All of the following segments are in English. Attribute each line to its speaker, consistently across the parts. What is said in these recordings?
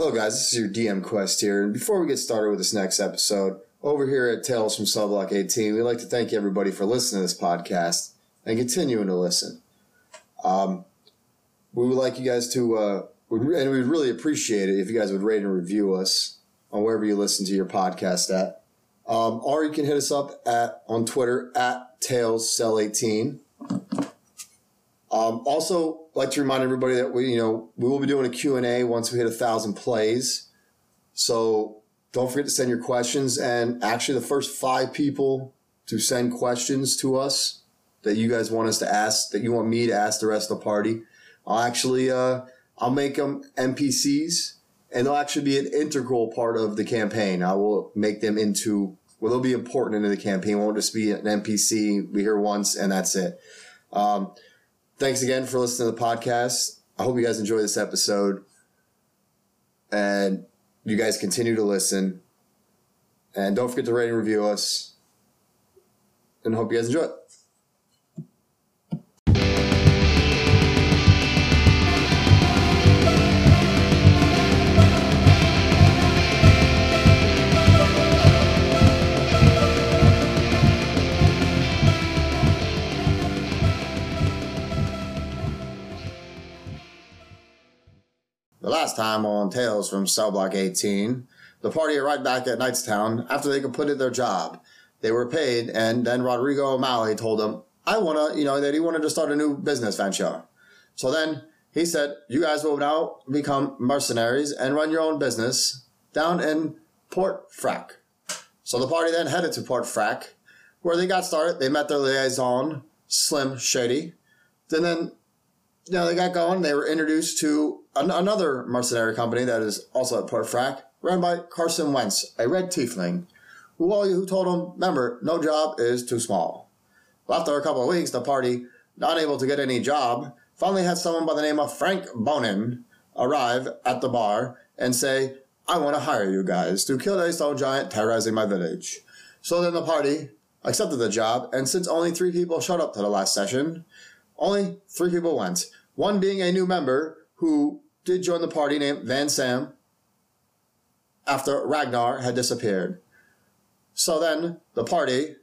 Speaker 1: Hello, guys. This is your DM Quest here. And before we get started with this next episode, over here at Tales from Cell Block 18, we'd like to thank everybody for listening to this podcast and continuing to listen. Um, we would like you guys to, uh, and we'd really appreciate it if you guys would rate and review us on wherever you listen to your podcast at. Um, or you can hit us up at on Twitter at TalesCell18. Um, also, like to remind everybody that we, you know, we will be doing a Q&A once we hit a thousand plays. So don't forget to send your questions. And actually, the first five people to send questions to us that you guys want us to ask, that you want me to ask the rest of the party, I'll actually, uh, I'll make them NPCs, and they'll actually be an integral part of the campaign. I will make them into, well, they'll be important into the campaign. It won't just be an NPC we hear once and that's it. Um, thanks again for listening to the podcast. I hope you guys enjoy this episode. And you guys continue to listen. And don't forget to rate and review us. And hope you guys enjoy it. The last time on Tales from Cell Block 18, the party arrived back at Knightstown after they completed their job. They were paid, and then Rodrigo O'Malley told them, I want to, you know, that he wanted to start a new business venture. So then he said, You guys will now become mercenaries and run your own business down in Port Frack. So the party then headed to Port Frack, where they got started. They met their liaison, Slim Shady. Then, then know, they got going. They were introduced to an- another mercenary company that is also at Port Frack, run by Carson Wentz, a red tiefling, who all who told him, remember, no job is too small. Well, after a couple of weeks, the party, not able to get any job, finally had someone by the name of Frank Bonin arrive at the bar and say, I want to hire you guys to kill a stone giant terrorizing my village. So then the party accepted the job, and since only three people showed up to the last session, only three people went. One being a new member who did join the party named Van Sam after Ragnar had disappeared. So then the party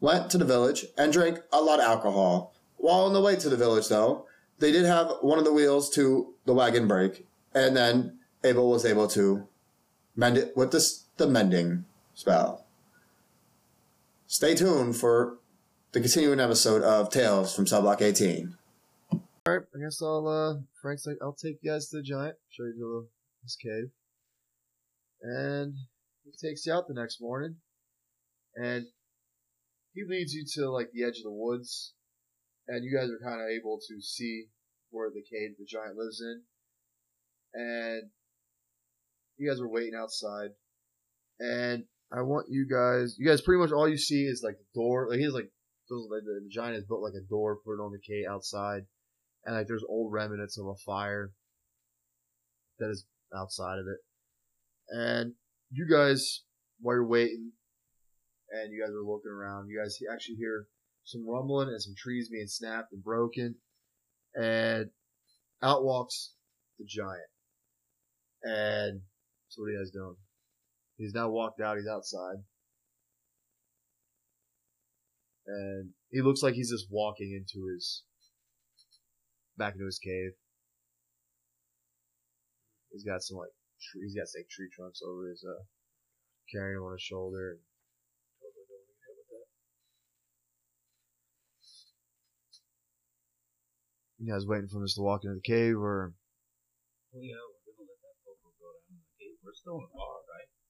Speaker 1: went to the village and drank a lot of alcohol. While on the way to the village, though, they did have one of the wheels to the wagon break, and then Abel was able to mend it with this, the mending spell. Stay tuned for the continuing episode of Tales from Cell Block 18.
Speaker 2: All right, I guess I'll. uh Frank's like, I'll take you guys to the giant, show you to his cave, and he takes you out the next morning, and he leads you to like the edge of the woods, and you guys are kind of able to see where the cave the giant lives in, and you guys are waiting outside, and I want you guys. You guys pretty much all you see is like the door. Like he's like, those, like the, the giant has built like a door, put it on the cave outside and like there's old remnants of a fire that is outside of it. And you guys, while you're waiting, and you guys are looking around, you guys actually hear some rumbling and some trees being snapped and broken, and out walks the giant. And so what are you guys doing? He's now walked out. He's outside. And he looks like he's just walking into his back into his cave. He's got some like tree, he's got like tree trunks over his uh carrying on his shoulder. You guys waiting for us to walk into the cave or
Speaker 3: Well, yeah, we're gonna let that Popo go down in the cave. We're still in the bar?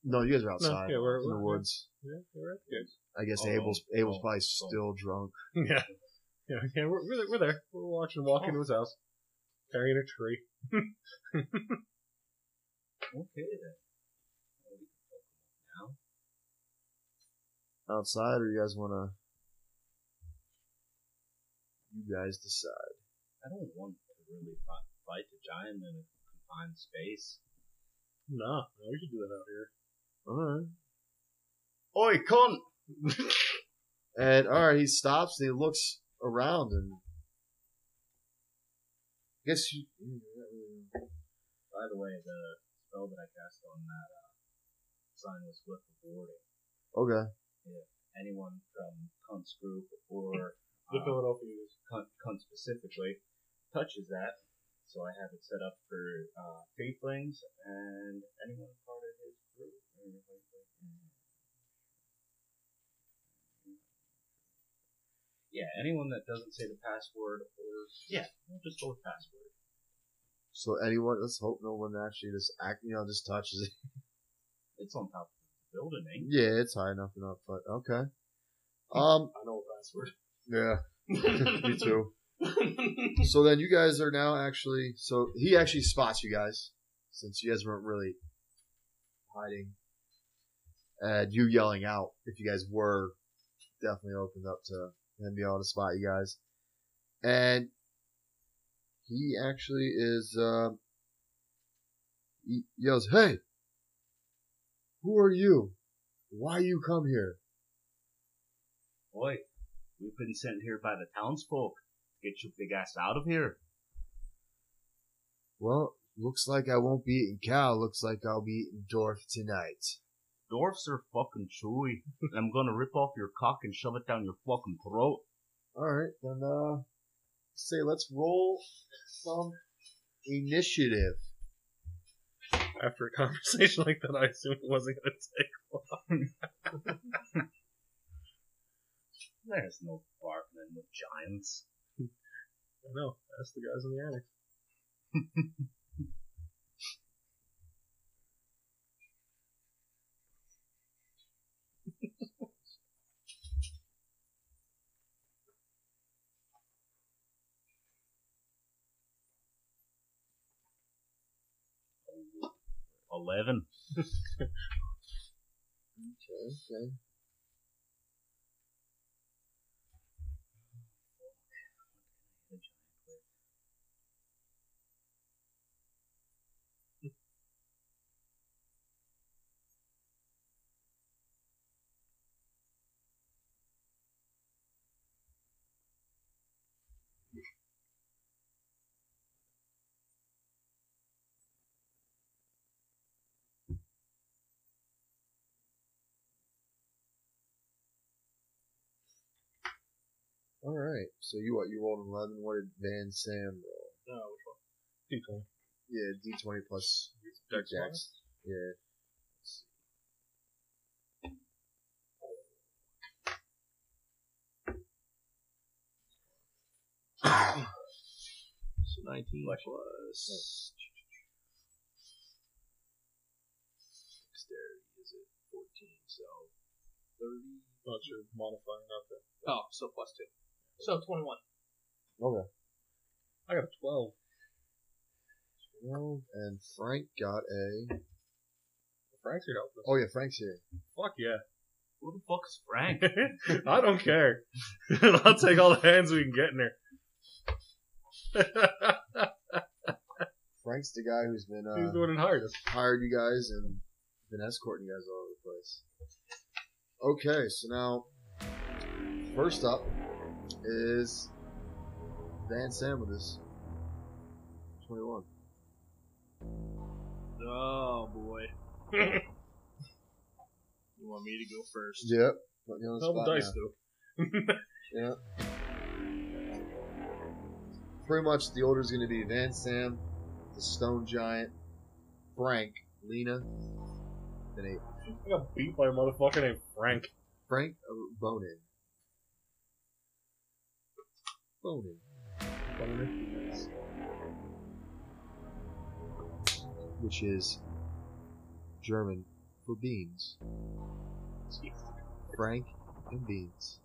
Speaker 2: No? You guys are outside
Speaker 4: yeah, we're-
Speaker 2: in the
Speaker 4: we're-
Speaker 2: woods.
Speaker 4: Yeah, you're right. Good.
Speaker 2: I guess
Speaker 3: Oh,
Speaker 2: Abel's Abel's
Speaker 3: oh,
Speaker 2: probably
Speaker 3: oh.
Speaker 2: still drunk.
Speaker 4: Yeah. Yeah, yeah, we're, we're, there, we're there. We're watching him walk into his house, carrying a tree.
Speaker 3: Okay then. Well, we can Popo now.
Speaker 2: Outside, or you guys want to? You guys decide.
Speaker 3: I don't want to really fight, fight the giant in a confined space.
Speaker 4: Nah, no, we should do that out here.
Speaker 2: All right.
Speaker 3: Oi, cunt!
Speaker 2: And all right, he stops and he looks around and. I guess you.
Speaker 3: By the way, the spell that I cast on that uh, sign was with the warding.
Speaker 1: Okay.
Speaker 3: Anyone from Cunt's group or
Speaker 4: The
Speaker 3: uh,
Speaker 4: Philadelphians.
Speaker 3: Cunt, Cunt specifically touches that. So I have it set up for uh, tieflings and anyone part of his group. Yeah, anyone that doesn't say the password or yeah, we'll just go with password.
Speaker 1: So anyone, let's hope no one actually just act, you know, just touches it.
Speaker 3: It's on top of the building, ain't
Speaker 1: Yeah, it's high enough enough, but okay. Um,
Speaker 4: I know a password.
Speaker 1: yeah, me too. So then you guys are now actually, so he actually spots you guys, since you guys weren't really hiding. And you yelling out, if you guys were, definitely opened up to him being able to spot you guys. And he actually is, uh, he yells, hey, who are you? Why you come here?
Speaker 3: Boy, we've been sent here by the townsfolk. Get your big ass out of here.
Speaker 1: Well, looks like I won't be eating cow. Looks like I'll be eating dwarf tonight.
Speaker 3: Dwarfs are fucking chewy, and I'm gonna rip off your cock and shove it down your fucking throat.
Speaker 1: All right, then uh, say let's roll some initiative.
Speaker 4: After a conversation like that, I assume it wasn't going to take long.
Speaker 3: There's no bargaining with giants.
Speaker 4: I know. Ask the guys in the attic.
Speaker 3: Eleven.
Speaker 1: Okay, okay. All right. So you what? You rolled an eleven. What did Van Sam roll?
Speaker 4: No, which one? D20.
Speaker 1: Yeah, D twenty plus
Speaker 4: Dex
Speaker 1: Dex. Yeah. so nineteen plus. Dexterity is it fourteen? So thirty.
Speaker 4: Not sure. Modifying, not that.
Speaker 5: Oh, so plus two. So 21.
Speaker 1: Okay.
Speaker 4: I got a 12.
Speaker 1: Twelve, and Frank got a.
Speaker 4: Frank's here to help us.
Speaker 1: Oh yeah, Frank's here.
Speaker 4: Fuck yeah.
Speaker 3: Who the fuck is Frank?
Speaker 4: I don't care. I'll take all the hands we can get in there.
Speaker 1: Frank's the guy who's been Uh, He's
Speaker 4: the one who hired us.
Speaker 1: hired you guys and been escorting you guys all over the place. Okay, so now first up is Van Sam with us. Twenty one.
Speaker 5: Oh, boy. you want me to go first?
Speaker 1: Yep. Put me on the spot
Speaker 4: dice,
Speaker 1: now.
Speaker 4: though.
Speaker 1: Yeah. Pretty much the order is going to be Van Sam, the Stone Giant, Frank, Lena, and then
Speaker 4: I got beat by a motherfucker named Frank.
Speaker 1: Frank Bonin. Bonin. Which is German for beans. Frank and beans.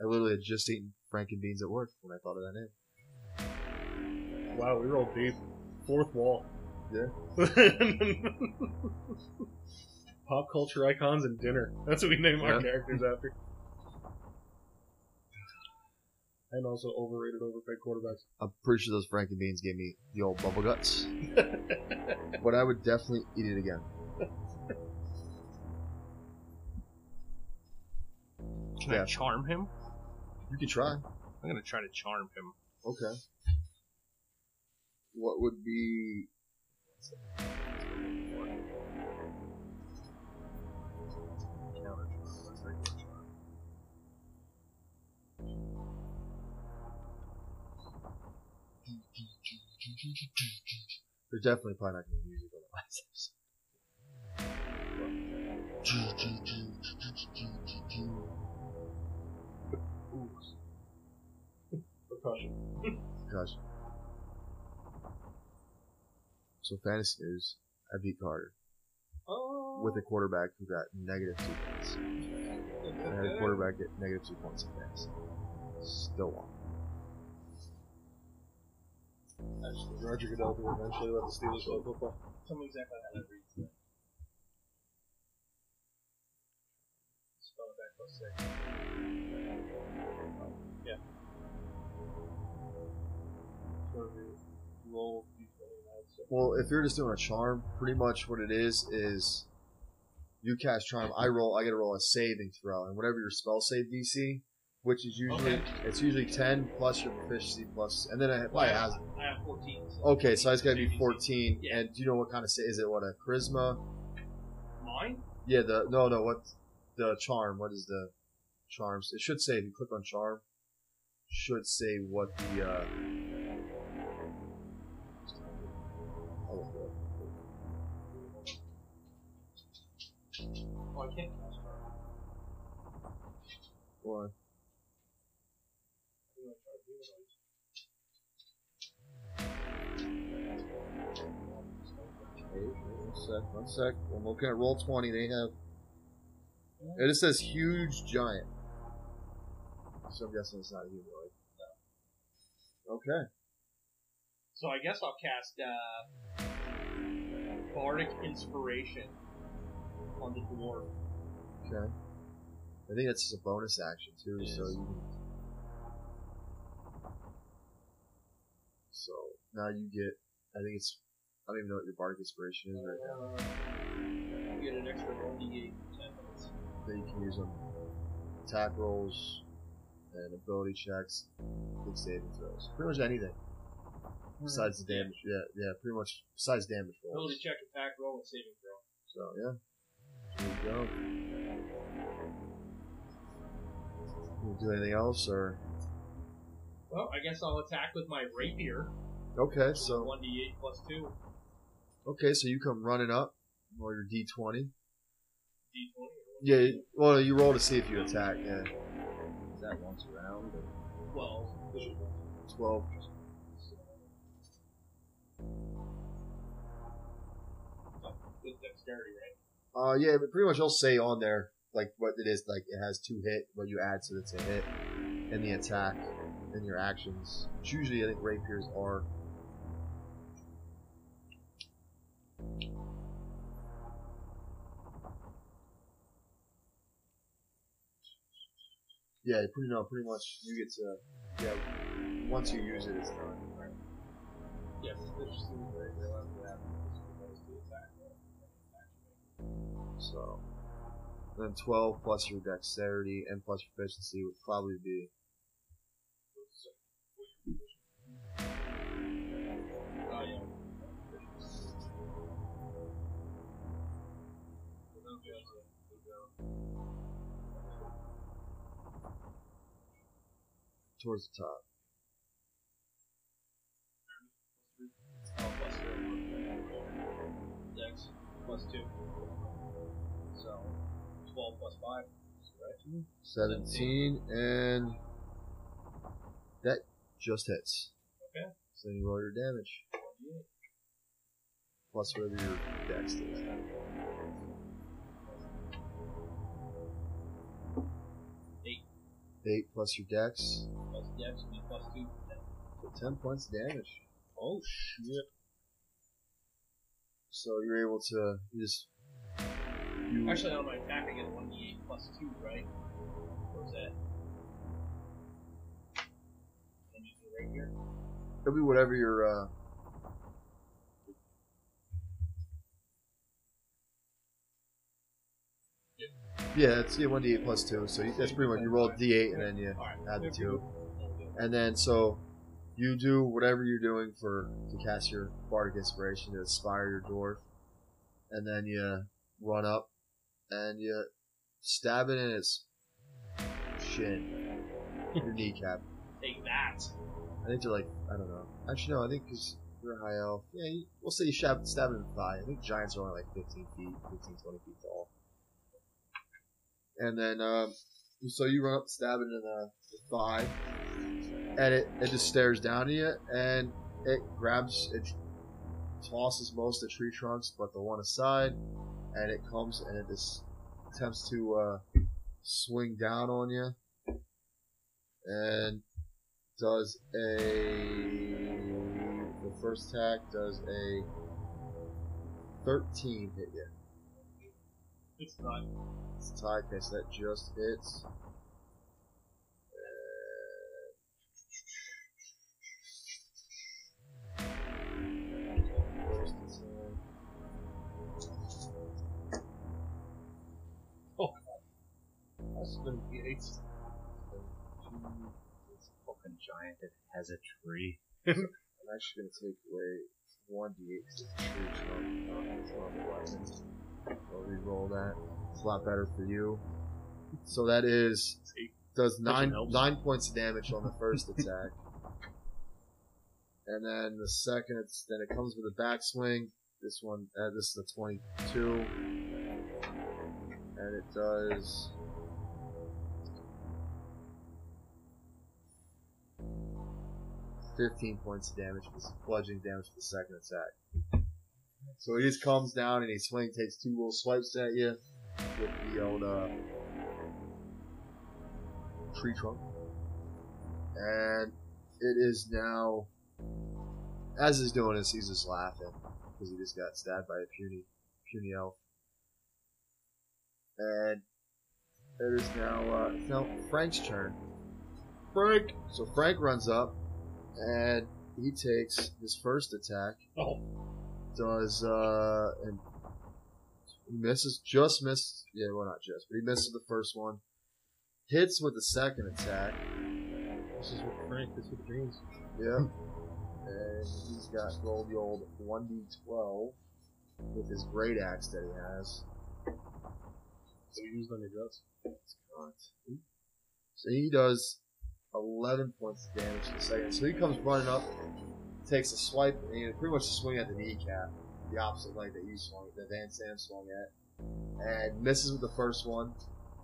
Speaker 1: I literally had just eaten Frank and beans at work when I thought of that name.
Speaker 4: Wow, we rolled deep. Fourth wall.
Speaker 1: Yeah.
Speaker 4: Pop culture icons and dinner. That's what we name our characters after. And also overrated, overpaid quarterbacks.
Speaker 1: I'm pretty sure those Frank and beans gave me the old bubble guts. but I would definitely eat it again.
Speaker 5: Can
Speaker 1: Yeah.
Speaker 5: I charm him?
Speaker 1: You could try.
Speaker 5: I'm gonna try to charm him.
Speaker 1: Okay. What would be They're definitely probably not going to use it on the last episode.
Speaker 5: Percussion.
Speaker 1: Gosh. So fantasy news, I beat Carter
Speaker 5: Oh.
Speaker 1: with a oh. quarterback who got negative two points. I had a quarterback get negative two points in fantasy. Still won.
Speaker 5: Actually, Roger Goodell will eventually let the Steelers play football. Tell me exactly how that reads. Then. Spell it back plus six. Yeah. So roll
Speaker 1: Well, if you're just doing a charm, pretty much what it is is you cast charm. I roll. I get to roll a saving throw, and whatever your spell save DC, which is usually
Speaker 5: Okay.
Speaker 1: it's usually ten plus your proficiency plus, and then I have,
Speaker 5: Well, I,
Speaker 1: I
Speaker 5: have,
Speaker 1: have
Speaker 5: I have 14. So
Speaker 1: okay, so it's got to be fourteen.
Speaker 5: Yeah.
Speaker 1: And do you know what kind of is it? What a charisma?
Speaker 5: Mine?
Speaker 1: Yeah, the no, no. What the charm? What is the charms? It should say if you click on charm, should say what the. uh oh,
Speaker 5: I can't cast her.
Speaker 1: Sec, one sec. I'm looking at roll twenty. They have. It just says huge giant. So I'm guessing it's not a humanoid. Okay.
Speaker 5: So I guess I'll cast uh, Bardic Inspiration on the dwarf.
Speaker 1: Okay. I think that's just a bonus action too, so you can. So now you get. I think it's. I don't even know what your bardic inspiration is right now.
Speaker 5: You get an extra 1d8 10 minutes.
Speaker 1: That you can use on attack rolls and ability checks, big saving throws. Pretty much anything besides the damage. Yeah, yeah, pretty much besides damage rolls.
Speaker 5: Ability check, attack roll, and saving throw.
Speaker 1: So yeah, there you go. You do anything else or?
Speaker 5: Well, I guess I'll attack with my rapier.
Speaker 1: Okay, so
Speaker 5: 1d8 plus 2,
Speaker 1: okay, so you come running up, roll your d20.
Speaker 5: d20.
Speaker 1: Yeah, well, you roll to see if you attack. Yeah. Is that once around? Or
Speaker 5: 12.
Speaker 1: Twelve.
Speaker 5: With dexterity, right?
Speaker 1: Uh, yeah, but pretty much I'll say on there like what it is. Like it has two hit, what you add so it's a hit, and the attack, and your actions. Which usually I think rapiers are. Yeah, pretty no, pretty much you get to yeah. Once you use it, it's done.
Speaker 5: Yes, this just seems very real after that. This was the attack.
Speaker 1: So then twelve plus your dexterity and plus your proficiency would probably be towards the top.
Speaker 5: Plus plus two. So, 12 plus 5. Right? Mm-hmm.
Speaker 1: 17 and that just hits.
Speaker 5: Okay.
Speaker 1: So you roll your damage plus whatever your dex is.
Speaker 5: Eight.
Speaker 1: Eight plus your dex,
Speaker 5: Plus Dex would be plus 2.
Speaker 1: so ten points damage.
Speaker 5: Oh, shit.
Speaker 1: So you're able to you just you
Speaker 5: Actually, on my attack, I get 1d8 plus 2, right? Where's that? I'm using it right here.
Speaker 1: it'll be whatever your uh Yeah, it's yeah one d eight plus two, so you, that's pretty much you roll d eight and then you
Speaker 5: Alright.
Speaker 1: add the two. And then so you do whatever you're doing for to cast your bardic inspiration to inspire your dwarf, and then you run up and you stab it in its shin, your kneecap.
Speaker 5: Take that.
Speaker 1: I think they're like, I don't know. Actually, no, I think because you're a high elf. Yeah, you, we'll say you stab, stab it in the thigh. I think giants are only like 15 feet, 15, 20 feet tall. And then, um, so you run up, stab it in the, the thigh, and it, it just stares down at you, and it grabs, it tosses most of the tree trunks, but the one aside, and it comes and it just attempts to uh, swing down on you, and does a the first attack does a 13 hit you.
Speaker 5: It's not.
Speaker 1: It's tied, okay, so that just hits.
Speaker 5: That's gonna be.
Speaker 3: It's a fucking giant that has a tree.
Speaker 1: I'm actually gonna take away one d8 because it's a tree trunk. Uh, it's not a weapon. I'll re-roll that. It's a lot better for you. So that is does nine nine points of damage on the first attack, and then the second it's then it comes with a backswing. This one, uh, this is a 22, and it does. Fifteen points of damage, bludgeoning damage for the second attack. So he just comes down and he swing, takes two little swipes at you with the old uh, tree trunk, and it is now. As he's doing this, he's just laughing because he just got stabbed by a puny, puny elf, and it is now uh, now Frank's turn. Frank. So Frank runs up, and he takes his first attack.
Speaker 5: Oh.
Speaker 1: Does uh and he misses, just missed. Yeah, well not just, but he misses the first one. Hits with the second attack.
Speaker 4: This is what Frank. This is what dreams.
Speaker 1: Yeah. And he's got rolled the old 1d12 with his great axe that he has.
Speaker 4: So you used on your.
Speaker 1: So he does 11 points of damage in a second. So he comes running up, takes a swipe, and pretty much a swing at the kneecap, the opposite leg that you swung, that Van Sam swung at, and misses with the first one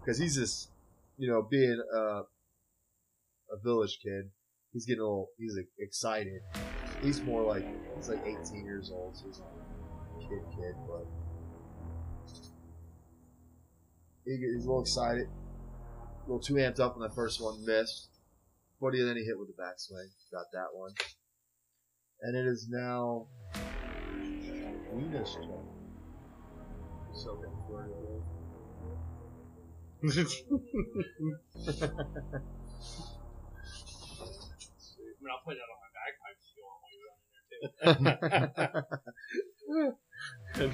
Speaker 1: because he's just, you know, being a, a village kid. He's getting a little, he's excited. He's more like, he's like 18 years old, so he's a kid, kid, but he's a little excited a little too amped up on the first one, missed. But he- then he hit with the backswing, got that one. And it is now Weena's turn.
Speaker 5: So good for it. I mean, I'll put that on my bagpipes if you want while you're running there too.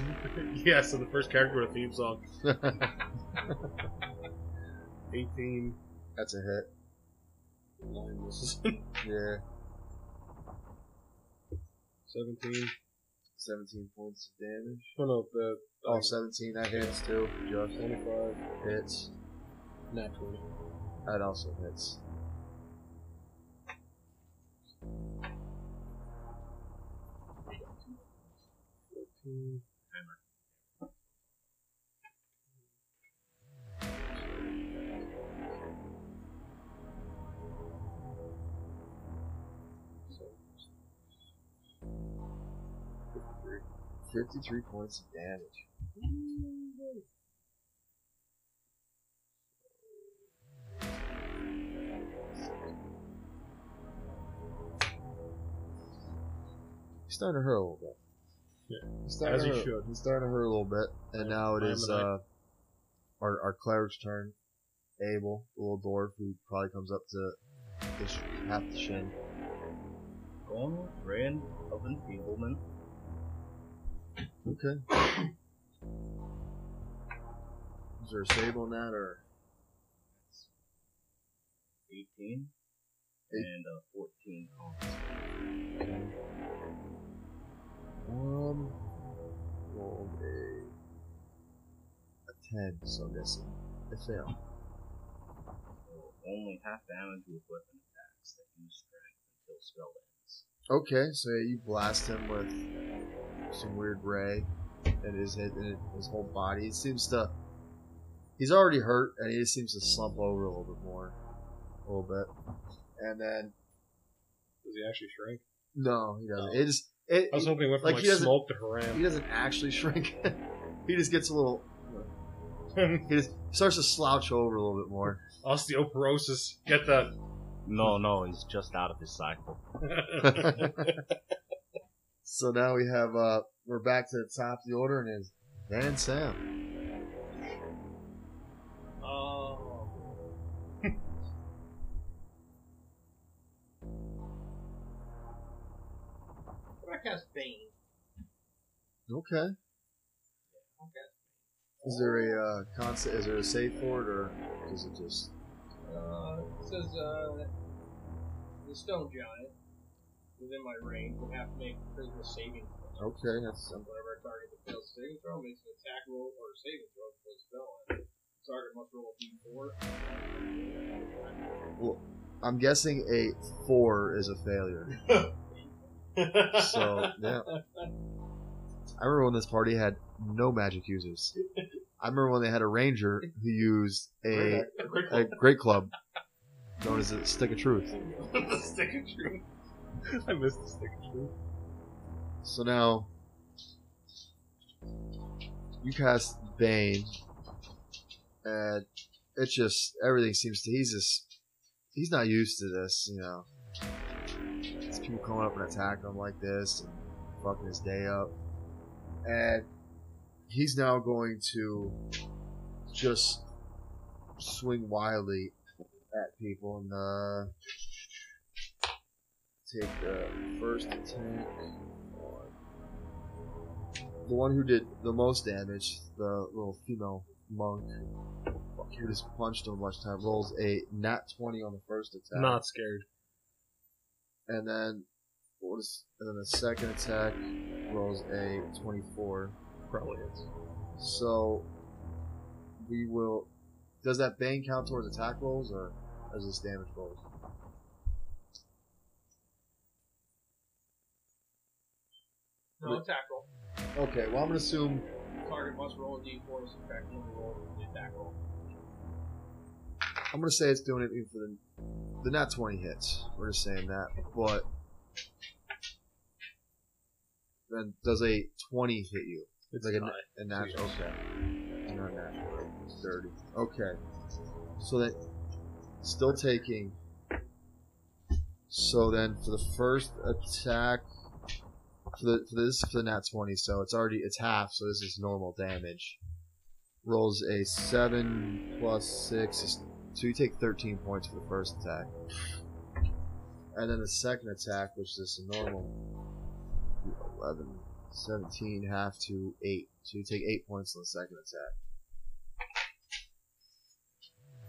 Speaker 4: yeah, so the first character with a theme song. 18.
Speaker 1: That's a hit. Yeah,
Speaker 4: 17.
Speaker 1: 17 points of damage.
Speaker 4: Uh, oh no, the
Speaker 1: Oh, 17, that hits too. Just
Speaker 4: 25.
Speaker 1: hits.
Speaker 4: Naturally.
Speaker 1: That also hits.
Speaker 4: Fourteen.
Speaker 1: Fifty-three points of damage. He's starting to hurt a little bit.
Speaker 4: Yeah.
Speaker 1: He's starting
Speaker 4: As
Speaker 1: to
Speaker 4: he
Speaker 1: hurt.
Speaker 4: should.
Speaker 1: He's starting to hurt a little bit, and
Speaker 4: Yeah,
Speaker 1: now it
Speaker 4: I am
Speaker 1: is
Speaker 4: an eye.
Speaker 1: uh, our our cleric's turn. Abel, the little dwarf who probably comes up to the sh- half the shin.
Speaker 3: Going with Ray of Enfeeblement.
Speaker 1: Okay. Is there a save on that, or
Speaker 3: 18
Speaker 1: Eight.
Speaker 3: and uh, 14 cons.
Speaker 1: um, rolled a a ten, so I'm guessing They fail.
Speaker 3: So only half damage with weapon attacks that use strength until spell ends.
Speaker 1: Okay, so you blast him with some weird ray, and his hit and his whole body. He seems to. He's already hurt, and he just seems to slump over a little bit more, a little bit, and then
Speaker 4: Does he actually shrink?
Speaker 1: no, he doesn't. Oh. It just it,
Speaker 4: I was hoping it went from
Speaker 1: Like,
Speaker 4: like,
Speaker 1: he doesn't-
Speaker 4: smoke to
Speaker 1: he doesn't actually shrink. he just gets a little. He just starts to slouch over a little bit more.
Speaker 4: Osteoporosis. Get that.
Speaker 3: No, no, he's just out of his cycle.
Speaker 1: So now we have uh we're back to the top of the order and is Van Sam.
Speaker 5: Oh. But I cast Bane.
Speaker 1: Okay.
Speaker 5: Okay.
Speaker 1: Is there a uh, concept? Is there a save for it, or does it just?
Speaker 5: Uh, it says, uh, the stone giant within my range will have to make a critical saving throw.
Speaker 1: Okay, that's um,
Speaker 5: Whenever a target that fails a saving throw makes an attack roll or a saving throw for the spell, the target must roll a d4.
Speaker 1: I'm guessing a four is a failure. So yeah, I remember when this party had no magic users. I remember when they had a ranger who used a a great club known as a stick of truth.
Speaker 4: stick of truth. I missed the of.
Speaker 1: So now you cast Bane, and it's just everything seems to. He's just he's not used to this, you know. It's people coming up and attacking him like this and fucking his day up, and he's now going to just swing wildly at people and uh, take the first attack the one who did the most damage, the little female monk who just punched him a bunch of time, rolls a nat 20 on the first attack.
Speaker 4: Not scared.
Speaker 1: And then, what is, and then the second attack rolls a 24.
Speaker 4: Probably is.
Speaker 1: So, we will. Does that Bane count towards attack rolls, or as this damage rolls?
Speaker 5: No attack roll.
Speaker 1: Okay, well, I'm gonna assume.
Speaker 5: Target must roll a d4 to subtract one roll from the attack roll.
Speaker 1: I'm gonna say it's doing it even for the the nat 20 hits. We're just saying that, but then does a 20 hit you?
Speaker 4: It's
Speaker 1: like a, a natural. Okay, not natural. It's 30. Okay, so that still taking. So then for the first attack, for the for this for the nat 20, so it's already it's half. So this is normal damage. Rolls a seven plus six so you take 13 points for the first attack. And then the second attack, which is a normal 11, 17, half to 8. So you take 8 points on the second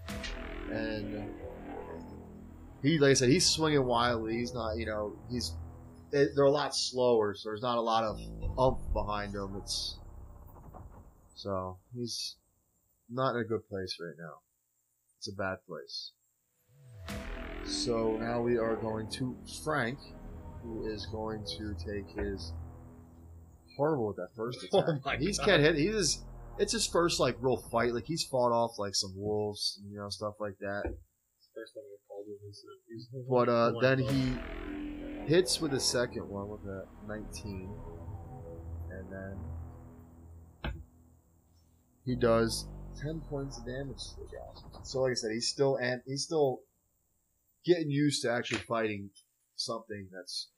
Speaker 1: attack. And he, like I said, he's swinging wildly. He's not, you know, he's. It, they're a lot slower, so there's not a lot of umph behind him. It's. So, he's not in a good place right now. It's a bad place. So now we are going to Frank, who is going to take his horrible with that first
Speaker 4: Oh
Speaker 1: attack.
Speaker 4: my
Speaker 1: he's
Speaker 4: God.
Speaker 1: can't hit. He is. It's his first like real fight. Like he's fought off like some wolves, you know, stuff like that.
Speaker 4: First time I called him is that he's
Speaker 1: But uh, then
Speaker 4: above.
Speaker 1: he hits with the second one with a 19, and then he does 10 points of damage to the guy. So like I said, he's still and he's still getting used to actually fighting something that's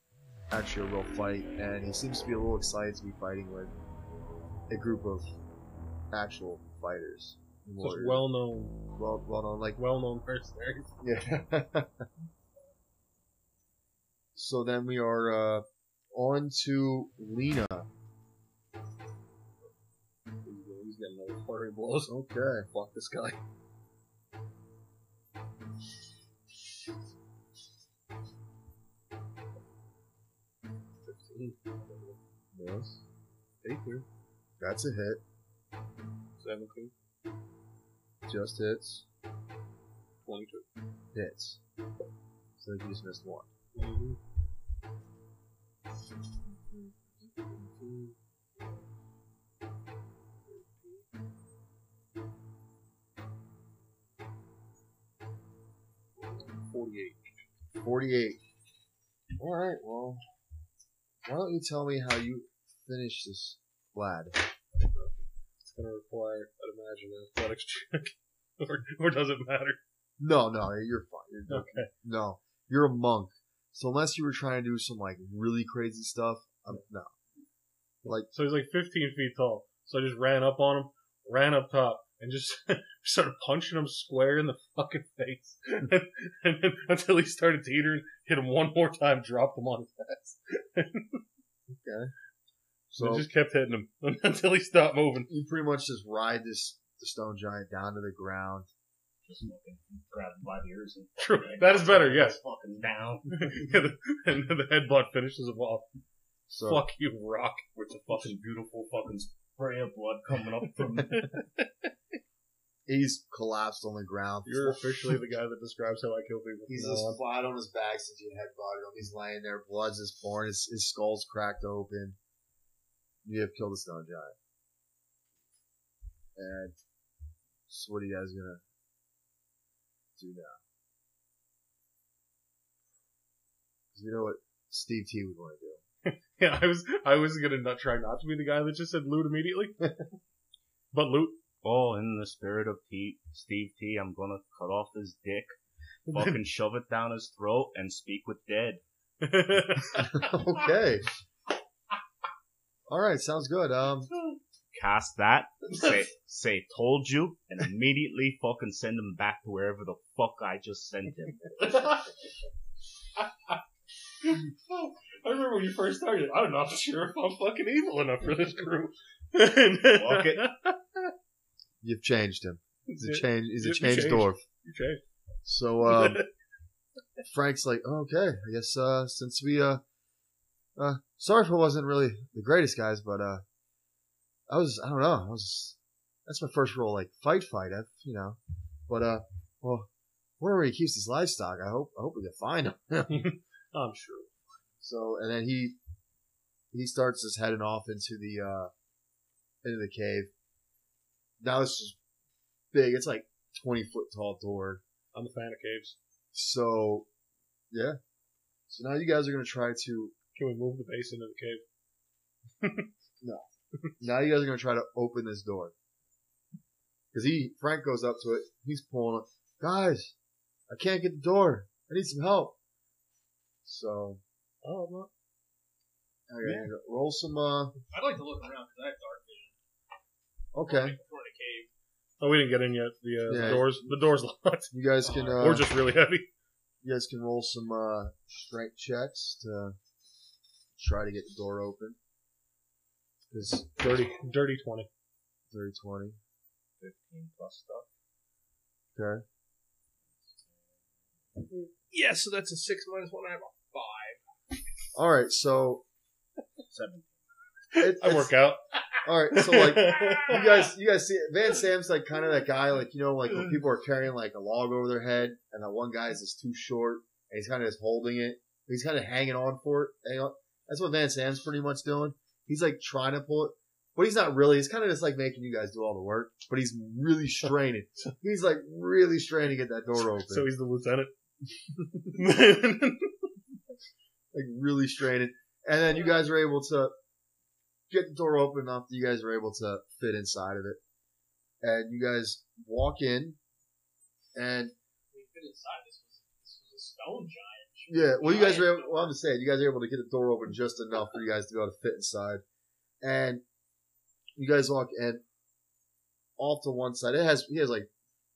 Speaker 1: actually a real fight, and he seems to be a little excited to be fighting with a group of actual fighters. Warriors.
Speaker 4: well known,
Speaker 1: well, well known, like
Speaker 4: well known mercenaries.
Speaker 1: yeah. so then we are uh, on to Lena.
Speaker 4: He's getting another flurry blows.
Speaker 1: Okay.
Speaker 4: Fuck this guy. Fifteen.
Speaker 1: Yes. Eight That's a hit.
Speaker 4: Seventeen.
Speaker 1: just hits.
Speaker 4: 22.
Speaker 1: Hits. So you just missed one.
Speaker 4: Mm-hmm. Forty-eight.
Speaker 1: 48. Alright, well. Why don't you tell me how you finish this lad?
Speaker 4: It's gonna require, I'd imagine, an athletics check, or, or does it matter?
Speaker 1: No, no, you're fine. You're
Speaker 4: Okay.
Speaker 1: No, you're a monk. So unless you were trying to do some like really crazy stuff, um, no. Like
Speaker 4: So he's like 15 feet tall. So I just ran up on him, ran up top, and just started punching him square in the fucking face. and, and then until he started teetering, hit him one more time, dropped him on his ass. So
Speaker 1: so,
Speaker 4: I just kept hitting him until he stopped moving.
Speaker 1: you pretty much just ride this the stone giant down to the ground.
Speaker 3: Just fucking grab him by the ears and
Speaker 4: True. That is better, yes.
Speaker 3: Fucking down.
Speaker 4: and then the headbutt finishes him off.
Speaker 1: So
Speaker 4: Fuck you, Rock.
Speaker 3: With a fucking beautiful fucking spray of blood coming up from
Speaker 1: he's collapsed on the ground.
Speaker 4: You're officially the guy that describes how I kill people.
Speaker 1: He's
Speaker 4: from now
Speaker 1: just flat on his back since you headbutted him. He's laying there, blood's just pouring, his, his skull's cracked open. You have killed the stone giant. And so what are you guys gonna do now? 'Cause we know what Steve T would want to do.
Speaker 4: Yeah, I was I was gonna not try not to be the guy that just said loot immediately. but loot.
Speaker 3: Oh, in the spirit of T, Steve T, I'm gonna cut off his dick, fucking shove it down his throat, and speak with dead.
Speaker 1: okay. All right, sounds good. Um,
Speaker 3: Cast that, say, say, told you, and immediately fucking send him back to wherever the fuck I just sent him.
Speaker 4: I remember when you first started. I'm not sure if I'm fucking evil enough for this crew.
Speaker 3: Fuck it.
Speaker 1: you've changed him. He's a change. He's a changed
Speaker 4: changed.
Speaker 1: dwarf.
Speaker 4: changed.
Speaker 1: So um, Frank's like, oh, okay, I guess uh, since we uh, uh, sorry if I wasn't really the greatest guys, but uh, I was I don't know, I was that's my first role like fight fight, I've, you know, but uh, well, wherever he keeps his livestock, I hope I hope we can find him.
Speaker 4: I'm sure.
Speaker 1: So and then he he starts just heading off into the uh into the cave. Now it's just big. It's like twenty foot tall door.
Speaker 4: I'm a fan of caves.
Speaker 1: So yeah. So now you guys are gonna try to
Speaker 4: Can we move the base into the cave?
Speaker 1: now you guys are gonna try to open this door. Cause he Frank goes up to it. He's pulling it. Guys, I can't get the door. I need some help. So
Speaker 4: Oh, I'm not.
Speaker 1: okay, roll some. uh
Speaker 5: I'd like to look around because I have dark vision.
Speaker 1: Okay,
Speaker 5: We're in a cave.
Speaker 4: Oh, we didn't get in yet. The, uh,
Speaker 1: Yeah.
Speaker 4: the doors, the doors locked.
Speaker 1: you guys can. Uh,
Speaker 4: We're just really heavy.
Speaker 1: You guys can roll some uh, strength checks to try to get the door open. Because
Speaker 4: Dirty, dirty twenty.
Speaker 1: 30 20.
Speaker 3: 15 plus stuff.
Speaker 1: Okay.
Speaker 5: Yeah, so that's a six minus one. I have a five.
Speaker 1: Alright, so.
Speaker 3: Seven.
Speaker 1: It,
Speaker 4: I
Speaker 1: it's-
Speaker 4: work out.
Speaker 1: Alright, so like, you guys, you guys see it. Van Sam's like kind of that guy, like, you know, like when people are carrying like a log over their head and that one guy's just too short and he's kind of just holding it. He's kind of hanging on for it. hang on. That's what Van Sam's pretty much doing. He's like trying to pull it, but he's not really. He's kind of just like making you guys do all the work, but he's really straining. He's like really straining to get that door open.
Speaker 4: so he's the lieutenant.
Speaker 1: like really straining. And then you guys are able to get the door open enough that you guys are able to fit inside of it. And you guys walk in and
Speaker 5: We fit inside. This was this was a stone giant.
Speaker 1: Yeah, well you guys are able, well I'm just saying, you guys are able to get the door open just enough for you guys to be able to fit inside. And you guys walk in off to one side. It has he has like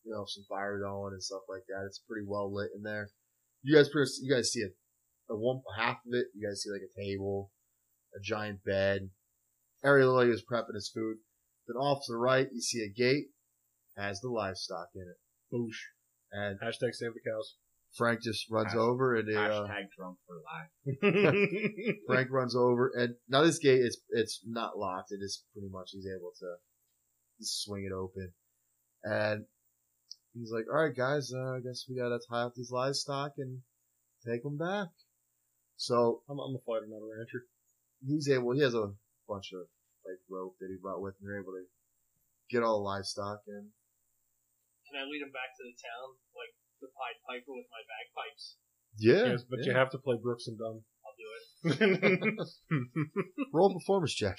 Speaker 1: you know some fire going and stuff like that. It's pretty well lit in there. You guys pretty you guys see it. The one half of it, you guys see like a table, a giant bed. Ariel Lily is prepping his food. Then off to the right, you see a gate, has the livestock in it.
Speaker 4: Boosh.
Speaker 1: And
Speaker 4: Hashtag save the cows.
Speaker 1: Frank just runs
Speaker 3: Hash-
Speaker 1: over and uh,
Speaker 3: Hashtag drunk for life.
Speaker 1: Frank runs over, and now this gate is it's not locked. It is pretty much he's able to swing it open, and he's like, all right, guys, uh, I guess we gotta tie up these livestock and take them back. So
Speaker 4: I'm, I'm a fighter, not a rancher.
Speaker 1: he's able. He has a bunch of like rope that he brought with him. They're able to get all the livestock and
Speaker 5: Can I lead him back to the town like the Pied Piper with my bagpipes?
Speaker 1: yeah,
Speaker 4: yes, but
Speaker 1: yeah.
Speaker 4: you have to play Brooks and Dunn.
Speaker 5: I'll do it.
Speaker 1: roll performance check.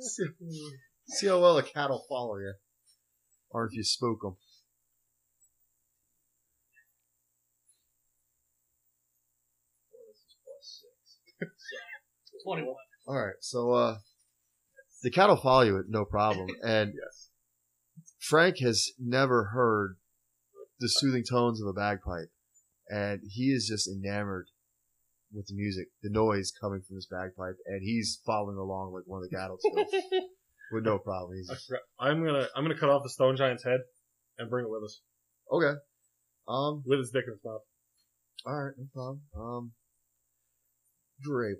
Speaker 1: see, see how well the cattle follow you, or if you spook them.
Speaker 5: This is plus six. So, Twenty-one.
Speaker 1: All right, so uh, the cattle follow you no problem, and
Speaker 4: yes.
Speaker 1: Frank has never heard the soothing tones of a bagpipe, and he is just enamored with the music, the noise coming from this bagpipe, and he's following along like one of the cattle with no problem. He's
Speaker 4: I forgot- I'm gonna I'm gonna cut off the stone giant's head and bring it with us
Speaker 1: okay. Um,
Speaker 4: with his dick in his mouth.
Speaker 1: all right, no problem. Um, you're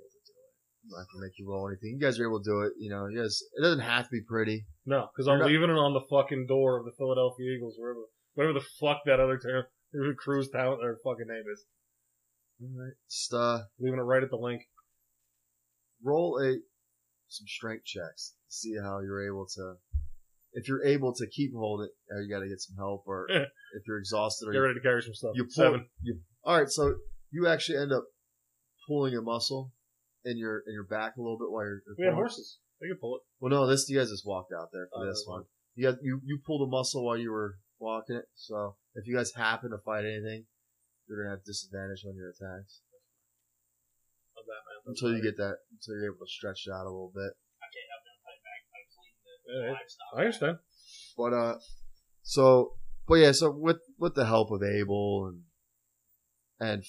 Speaker 1: not gonna make you roll anything. You guys are able to do it. You know, you guys. It doesn't have to be pretty.
Speaker 4: No, because I'm
Speaker 1: You're not-
Speaker 4: leaving it on the fucking door of the Philadelphia Eagles, wherever whatever the fuck that other town, whatever cruise town their fucking name is.
Speaker 1: All right, just uh,
Speaker 4: Leaving it right at the link.
Speaker 1: roll a some strength checks to see how you're able to if you're able to keep hold it or you got to get some help or if you're exhausted or you're.
Speaker 4: Get
Speaker 1: you,
Speaker 4: ready to carry some stuff.
Speaker 1: you pull
Speaker 4: Seven.
Speaker 1: you all right so you actually end up pulling a muscle in your in your back a little bit while you're, you're
Speaker 4: We had horses. They could pull it.
Speaker 1: well no this you guys just walked out there for
Speaker 4: Oh,
Speaker 1: this
Speaker 4: okay.
Speaker 1: one you got you you pulled a muscle while you were walking it so if you guys happen to fight anything you're gonna have disadvantage on your attacks
Speaker 4: Not bad, man.
Speaker 1: Until you get that until you're able to stretch it out a little bit
Speaker 5: I can't have them Pied bagpipes leading the
Speaker 4: Yeah, yeah.
Speaker 5: livestock.
Speaker 4: I understand.
Speaker 1: But uh, so but yeah, so with with the help of Abel and and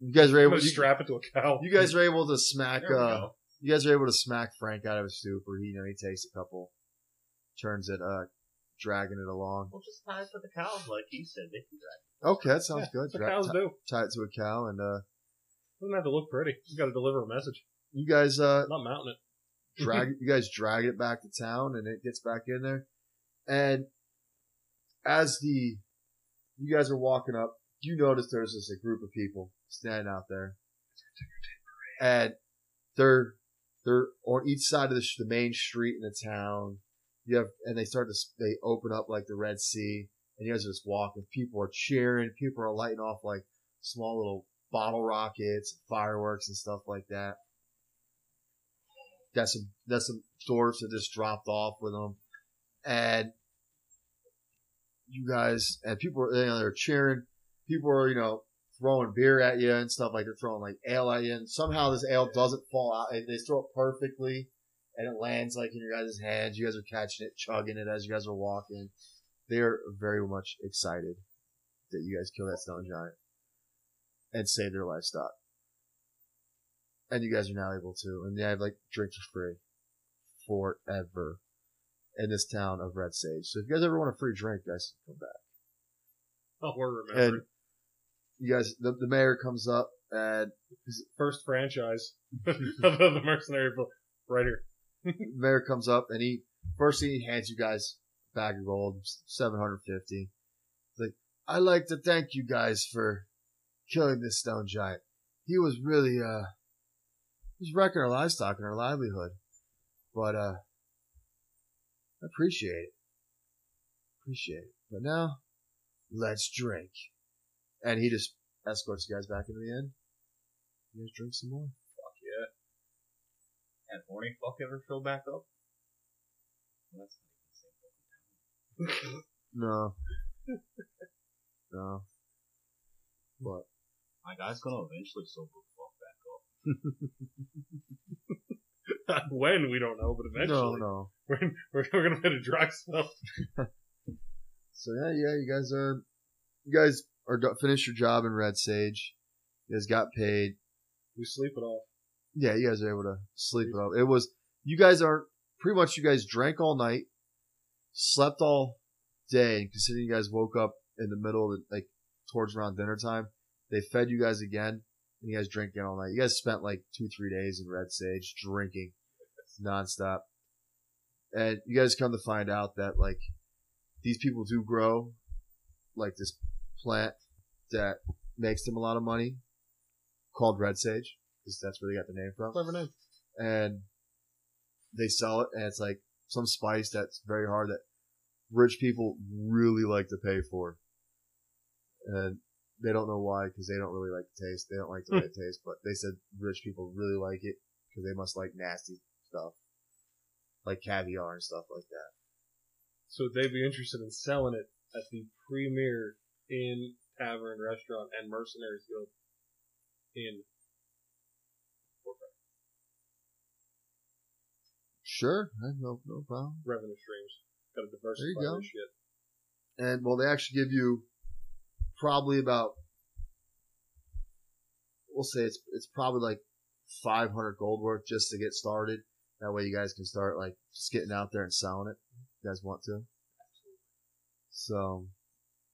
Speaker 1: you guys are
Speaker 4: I'm
Speaker 1: able
Speaker 4: gonna strap it to a cow.
Speaker 1: you guys are able to smack
Speaker 4: There
Speaker 1: uh
Speaker 4: go.
Speaker 1: you guys are able to smack Frank out of his stupor. He you know he takes a couple turns it, uh dragging it along.
Speaker 3: We'll just tie it to the cow, like he said. They can drag.
Speaker 1: Okay, that sounds
Speaker 4: Yeah,
Speaker 1: good.
Speaker 4: The
Speaker 1: Dra-
Speaker 4: cows
Speaker 1: ti-
Speaker 4: do.
Speaker 1: tie it to a cow and uh
Speaker 4: Doesn't have to look pretty. You got to deliver a message.
Speaker 1: you guys uh
Speaker 4: Not mounting it.
Speaker 1: drag you guys drag it back to town and it gets back in there. And as the you guys are walking up, you notice there's just a group of people standing out there, and they're they're on each side of the, the main street in the town. You have and they start to they open up like the Red Sea, and you guys are just walking. People are cheering. People are lighting off like small little bottle rockets, fireworks, and stuff like that. Got some got some dwarfs that just dropped off with them, and you guys and people are you know they're cheering. People are you know throwing beer at you and stuff like they're throwing like ale at you, and somehow this ale doesn't fall out. They throw it perfectly, and it lands like in your guys' hands. You guys are catching it, chugging it as you guys are walking. They're very much excited that you guys killed that stone giant and saved their livestock. And you guys are now able to, and they have like drinks for free forever in this town of Red Sage. So if you guys ever want a free drink, guys, come back.
Speaker 4: Oh, we're
Speaker 1: And
Speaker 4: remembering.
Speaker 1: You guys, the, the mayor comes up and
Speaker 4: First franchise of the mercenary book. Right here.
Speaker 1: the mayor comes up and he first thing he hands you guys a bag of gold, seven hundred fifty. Like, I'd like to thank you guys for killing this stone giant. He was really uh he was wrecking our livestock and our livelihood. But uh I appreciate it. Appreciate it. But now let's drink. And he just escorts you guys back into the inn. You guys drink some more? Fuck yeah.
Speaker 3: And horny fuck ever show back up? Well, that's not even the same fucking town.
Speaker 1: No. no. But
Speaker 3: My guy's gonna eventually sober the fuck back up.
Speaker 4: when we don't know, but
Speaker 1: no,
Speaker 4: eventually
Speaker 1: no.
Speaker 4: we're, we're we're gonna hit a dry spell.
Speaker 1: So yeah, yeah, you guys are, you guys are do- finished your job in Red Sage. You guys got paid.
Speaker 4: We sleep it off.
Speaker 1: Yeah, you guys are able to sleep it off. It was you guys are pretty much you guys drank all night, slept all day, and considering you guys woke up in the middle of the, like towards around dinner time, they fed you guys again, and you guys drank again all night. You guys spent like two three days in Red Sage drinking nonstop, and you guys come to find out that like these people do grow like this plant that makes them a lot of money called red sage because that's where they got the name from.
Speaker 4: Clever name.
Speaker 1: and they sell it and it's like some spice that's very hard that rich people really like to pay for. And they don't know why because they don't really like the taste. They don't like the hmm. way it tastes but they said rich people really like it because they must like nasty stuff like caviar and stuff like that.
Speaker 4: So they'd be interested in selling it at the premier in tavern, restaurant, and mercenaries guild in Warcraft.
Speaker 1: sure I have no, no problem
Speaker 4: revenue streams. Got to diversify
Speaker 1: There you go.
Speaker 4: this shit.
Speaker 1: and well, they actually give you probably about we'll say it's it's probably like 500 gold worth just to get started. That way, you guys can start like just getting out there and selling it. If you guys want to. So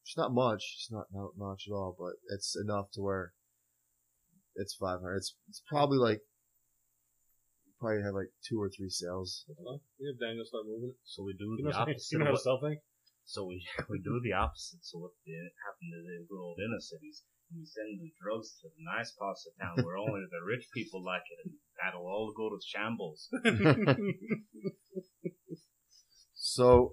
Speaker 1: it's not much. It's not not much at all, but it's enough to where it's 500. It's it's probably like probably have like two or three sales.
Speaker 4: That's. We have Daniel start moving it.
Speaker 6: So we do
Speaker 4: You
Speaker 6: the
Speaker 4: know,
Speaker 6: opposite.
Speaker 4: you know
Speaker 6: of what-
Speaker 4: sell things?
Speaker 6: So we we do the opposite. So what did happen to the good old inner cities? We send the drugs to the nice parts of town where only the rich people like it, and that'll all go to shambles.
Speaker 1: So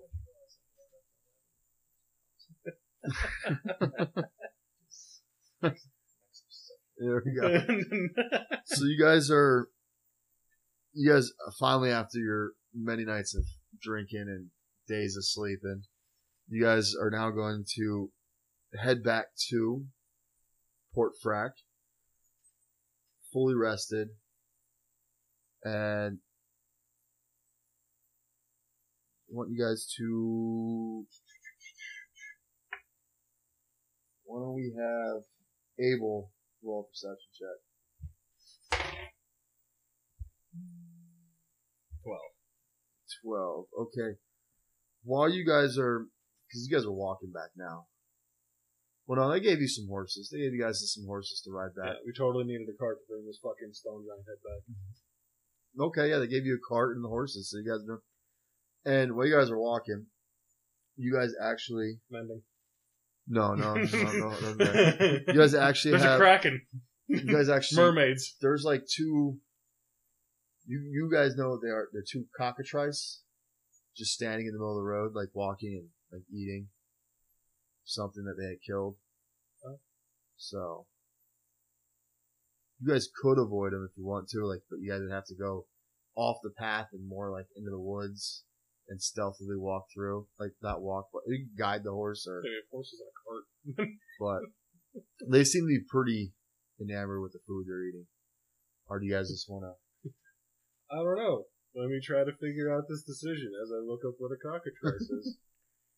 Speaker 1: there we go. so you guys are you guys finally after your many nights of drinking and days of sleeping you guys are now going to head back to Port Frack fully rested and I want you guys to why don't we have abel roll a perception check 12. Twelve. Okay. While you guys are, because you guys are walking back now. Well, no, they gave you some horses. They gave you guys some horses to ride back.
Speaker 4: yeah, we totally needed a cart to bring this fucking stone giant head back. Mm-hmm.
Speaker 1: Okay, yeah, they gave you a cart and the horses, so you guys know. And while you guys are walking, you guys actually
Speaker 4: Mending.
Speaker 1: No no no no, no, no. you guys actually
Speaker 4: There's a kraken.
Speaker 1: you guys actually
Speaker 4: Mermaids.
Speaker 1: there's like two. You you guys know they are. They're two cockatrice, just standing in the middle of the road, like walking and like eating something that they had killed.
Speaker 4: Oh.
Speaker 1: So you guys could avoid them if you want to, like, but you guys would have to go off the path and more like into the woods and stealthily walk through, like not walk, but you can guide the horse or
Speaker 4: Maybe a horse is in a cart.
Speaker 1: but they seem to be pretty enamored with the food they're eating. Or do you guys just want to?
Speaker 4: I don't know. Let me try to figure out this decision as I look up what a cockatrice is.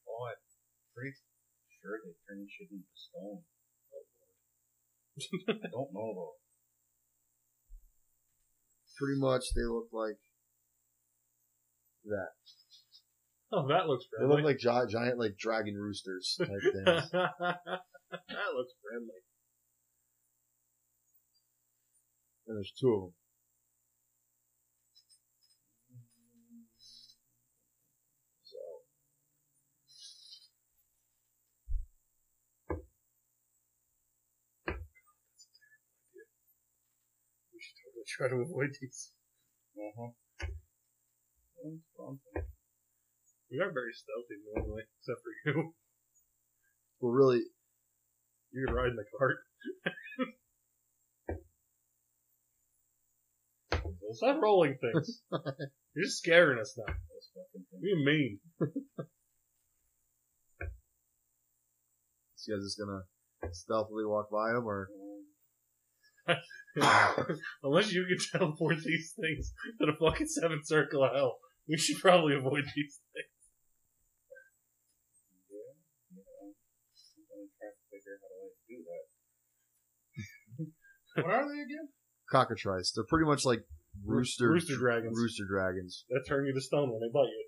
Speaker 3: Oh, I'm pretty sure they turned shit into stone. I don't know though.
Speaker 1: Pretty much, they look like that.
Speaker 4: Oh, that looks friendly.
Speaker 1: They
Speaker 4: friendly.
Speaker 1: look like giant, giant like dragon roosters type things.
Speaker 4: that looks friendly.
Speaker 1: and there's two of them. So
Speaker 4: We should totally try to avoid these.
Speaker 3: Uh-huh.
Speaker 4: We are very stealthy normally, except for you.
Speaker 1: well, really,
Speaker 4: You can ride in the cart. Stop rolling things. You're just scaring us now.
Speaker 3: Those fucking things.
Speaker 4: You're mean.
Speaker 1: you guys just gonna stealthily walk by them, or
Speaker 4: Unless you can teleport these things to the fucking seventh circle of hell, we should probably avoid these things.
Speaker 3: Do that.
Speaker 5: What are they again?
Speaker 1: cockatrice. They're pretty much like rooster
Speaker 4: Rooster dragons.
Speaker 1: Rooster dragons.
Speaker 4: That turn you to stone when they bite you.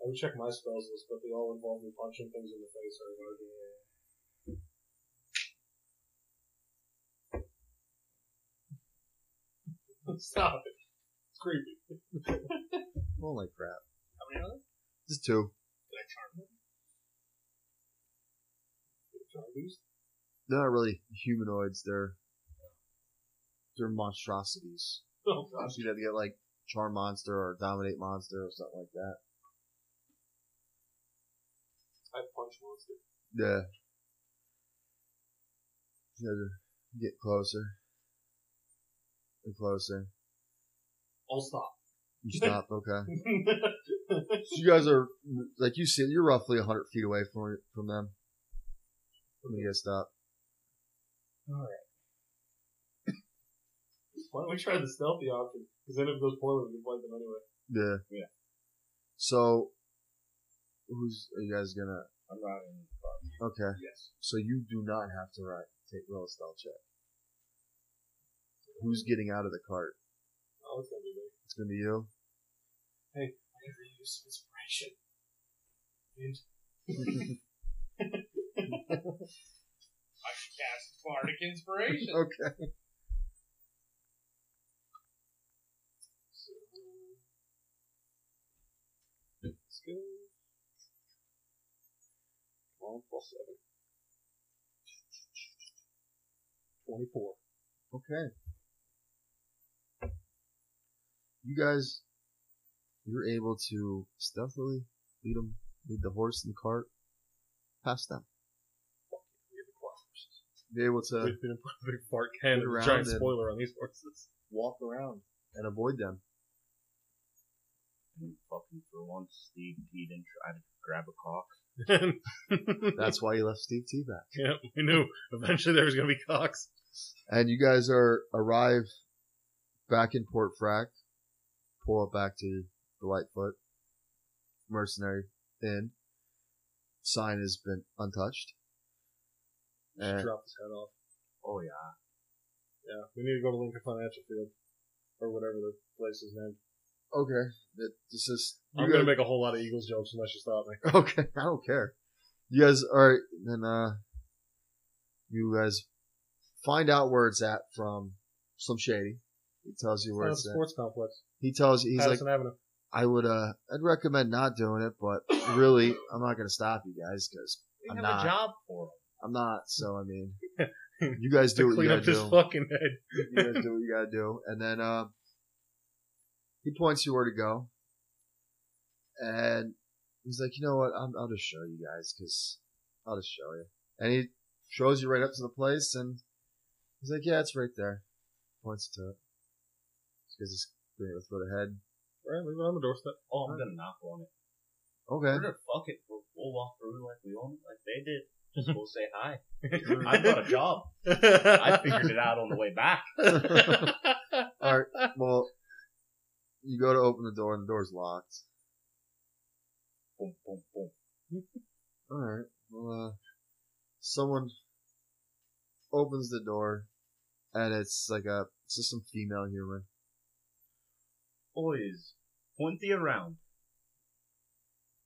Speaker 4: I would check my spells list, but they all involve me punching things in the face or hard. Stop it. It's creepy.
Speaker 1: Roll like crap.
Speaker 5: How many are there?
Speaker 1: Just two.
Speaker 5: Did I charm them?
Speaker 4: Charm beast?
Speaker 1: They're not really humanoids. They're they're monstrosities.
Speaker 4: Oh gosh.
Speaker 1: You'd have to get like charm monster or dominate monster or something like that.
Speaker 4: I punch monster.
Speaker 1: Yeah. You have to get closer and closer.
Speaker 4: I'll stop.
Speaker 1: You stop. Okay. So you guys are like you see, you're roughly hundred feet away from from them. Let me guys stop.
Speaker 4: Why don't we try the stealthy option? Because then if it goes poorly, we can fight them anyway.
Speaker 1: Yeah.
Speaker 7: Yeah.
Speaker 1: So, who's are you guys gonna?
Speaker 7: I'm riding in the car.
Speaker 1: Okay.
Speaker 7: Yes.
Speaker 1: So you do not have to ride. Take roll a stealth check. Who's getting out of the cart?
Speaker 4: Oh, it's gonna be me.
Speaker 1: It's gonna be you.
Speaker 4: Hey, I could really use some inspiration. And
Speaker 5: I can cast Bardic Inspiration.
Speaker 1: Okay.
Speaker 4: so, let's go. Come on, plus seven. Twenty-four.
Speaker 1: Okay. You guys, you're able to stealthily lead them, lead the horse and the cart past them. Be able to
Speaker 4: We didn't put a big fart can
Speaker 1: Get
Speaker 4: or a
Speaker 1: around
Speaker 4: giant
Speaker 1: and-
Speaker 4: spoiler on these horses.
Speaker 1: walk around and avoid them.
Speaker 3: And fucking for once, Steve T didn't try to grab a cock.
Speaker 1: That's why you left Steve T back.
Speaker 4: yeah, we knew eventually there was gonna be cocks.
Speaker 1: And you guys are arrive back in Port Frack, pull up back to the Lightfoot Mercenary Inn. Sign has been untouched.
Speaker 4: Just
Speaker 1: And
Speaker 4: drop his head off.
Speaker 3: Oh yeah.
Speaker 4: Yeah, we need to go to Lincoln Financial Field or whatever the place is named.
Speaker 1: okay, that this is. you
Speaker 4: I'm gonna
Speaker 1: guys-
Speaker 4: make a whole lot of Eagles jokes unless you stop me.
Speaker 1: Okay, I don't care. You guys, alright, then, uh, you guys find out where it's at from Slim Shady. He tells you where
Speaker 4: It's
Speaker 1: it's at.
Speaker 4: sports complex.
Speaker 1: He tells you, he's like,
Speaker 4: Avenue.
Speaker 1: I would, uh, I'd recommend not doing it, but really, I'm not gonna stop you guys, cause
Speaker 3: We
Speaker 1: I'm
Speaker 3: have
Speaker 1: not.
Speaker 3: a job for him.
Speaker 1: I'm not, so I mean, you guys do
Speaker 4: To
Speaker 1: what you
Speaker 4: clean
Speaker 1: gotta
Speaker 4: up his
Speaker 1: do.
Speaker 4: fucking head.
Speaker 1: You guys do what you gotta do. And then, uh, he points you where to go. And he's like, you know what, I'm, I'll just show you guys, cause I'll just show you. And he shows you right up to the place, and he's like, yeah, it's right there. Points to it. You guys just bring it with the head.
Speaker 4: Right, leave it on the doorstep.
Speaker 3: Oh, I'm gonna knock on it.
Speaker 1: Okay.
Speaker 3: We're gonna fuck it. We'll, we'll walk through like we own it, like they did. Just we'll say hi. I've got a job. I figured it out on the way back.
Speaker 1: Alright, well, you go to open the door, and the door's locked.
Speaker 3: Boom, boom, boom.
Speaker 1: Alright, well, uh, someone opens the door, and it's like a, it's just some female human.
Speaker 3: Boys, point thee around.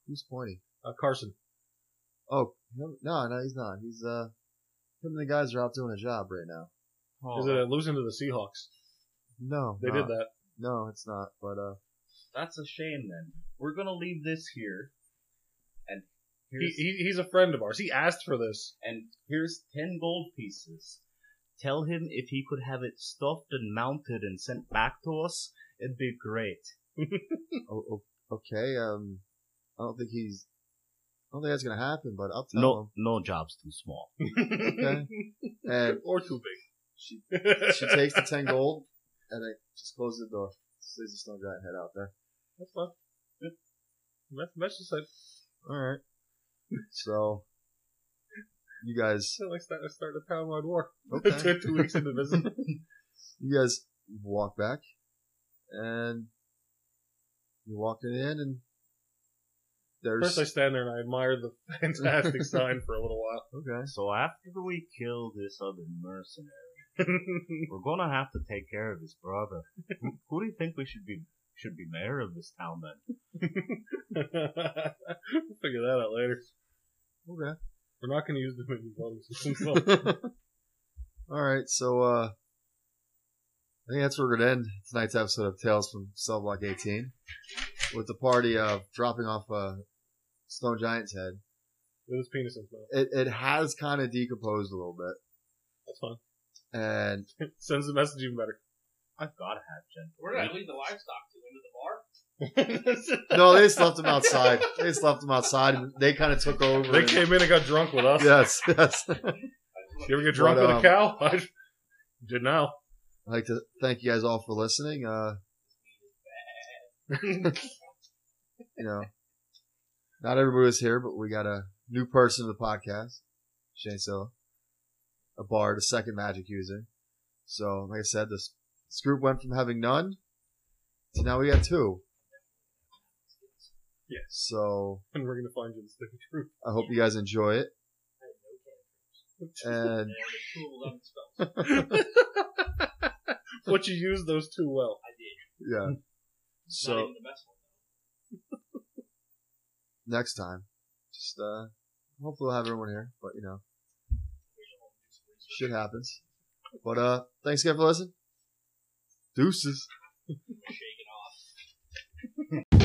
Speaker 1: Who's pointing?
Speaker 4: Uh, Carson.
Speaker 1: Oh, no, no, he's not. He's, uh, him and the guys are out doing a job right now.
Speaker 4: Is it uh, losing to the Seahawks?
Speaker 1: No,
Speaker 4: They
Speaker 1: no,
Speaker 4: did that.
Speaker 1: No, it's not, but, uh,
Speaker 3: That's a shame then. We're gonna leave this here. And
Speaker 4: He, he, he's a friend of ours. He asked for this.
Speaker 3: and here's ten gold pieces. Tell him if he could have it stuffed and mounted and sent back to us, it'd be great.
Speaker 1: oh, oh, okay, um, I don't think he's, I don't think that's gonna happen, but I'll tell
Speaker 3: No, no job's too small.
Speaker 1: Okay. And
Speaker 4: or too big.
Speaker 1: she, she takes the 10 gold, and then just closes the door. Leaves the stone giant head out there.
Speaker 4: That's fine. Yeah. That's, that's just like,
Speaker 1: Alright. So, you guys,
Speaker 4: like start, start a townwide war.
Speaker 1: okay.
Speaker 4: Two weeks into visit.
Speaker 1: you guys walk back, and you walk in, and there's,
Speaker 4: First, I stand there and I admire the fantastic sign for a little while.
Speaker 1: okay.
Speaker 3: So after we kill this other mercenary, we're gonna have to take care of his brother. Who, who do you think we should be should be mayor of this town then?
Speaker 4: figure that out later.
Speaker 1: Okay.
Speaker 4: We're not going to use the menu voting system. So.
Speaker 1: All right, so uh, I think that's where we're gonna end tonight's episode of Tales from Cell Block 18, with the party of dropping off a Stone Giant's head.
Speaker 4: With his penis in his mouth.
Speaker 1: It it has kind of decomposed a little bit,
Speaker 4: That's fine.
Speaker 1: and
Speaker 4: Sends the message even better.
Speaker 6: I've got to have gentle.
Speaker 5: Where did I leave the livestock to? Into the bar?
Speaker 1: no, they just left them outside. They just left him outside, and they kind of took over.
Speaker 4: they
Speaker 1: and-
Speaker 4: came in and got drunk with us.
Speaker 1: Yes, yes.
Speaker 4: You ever get drunk
Speaker 1: But,
Speaker 4: with
Speaker 1: um,
Speaker 4: a cow? I did now.
Speaker 1: I'd like to thank you guys all for listening. Uh, you know, not everybody was here, but we got a new person to the podcast, Shane Silla, a bard, a second magic user. So, like I said, this, this group went from having none to now we got two.
Speaker 4: Yes.
Speaker 1: So,
Speaker 4: And we're going to find you the sticky truth.
Speaker 1: I hope you guys enjoy it. And
Speaker 4: But you used those two well.
Speaker 5: I did.
Speaker 1: yeah,
Speaker 5: Not
Speaker 1: so
Speaker 5: even the best one.
Speaker 1: next time, just uh, hopefully we'll have everyone here. But you know, shit happens. But uh, thanks again for listening. Deuces.
Speaker 5: Shake it off.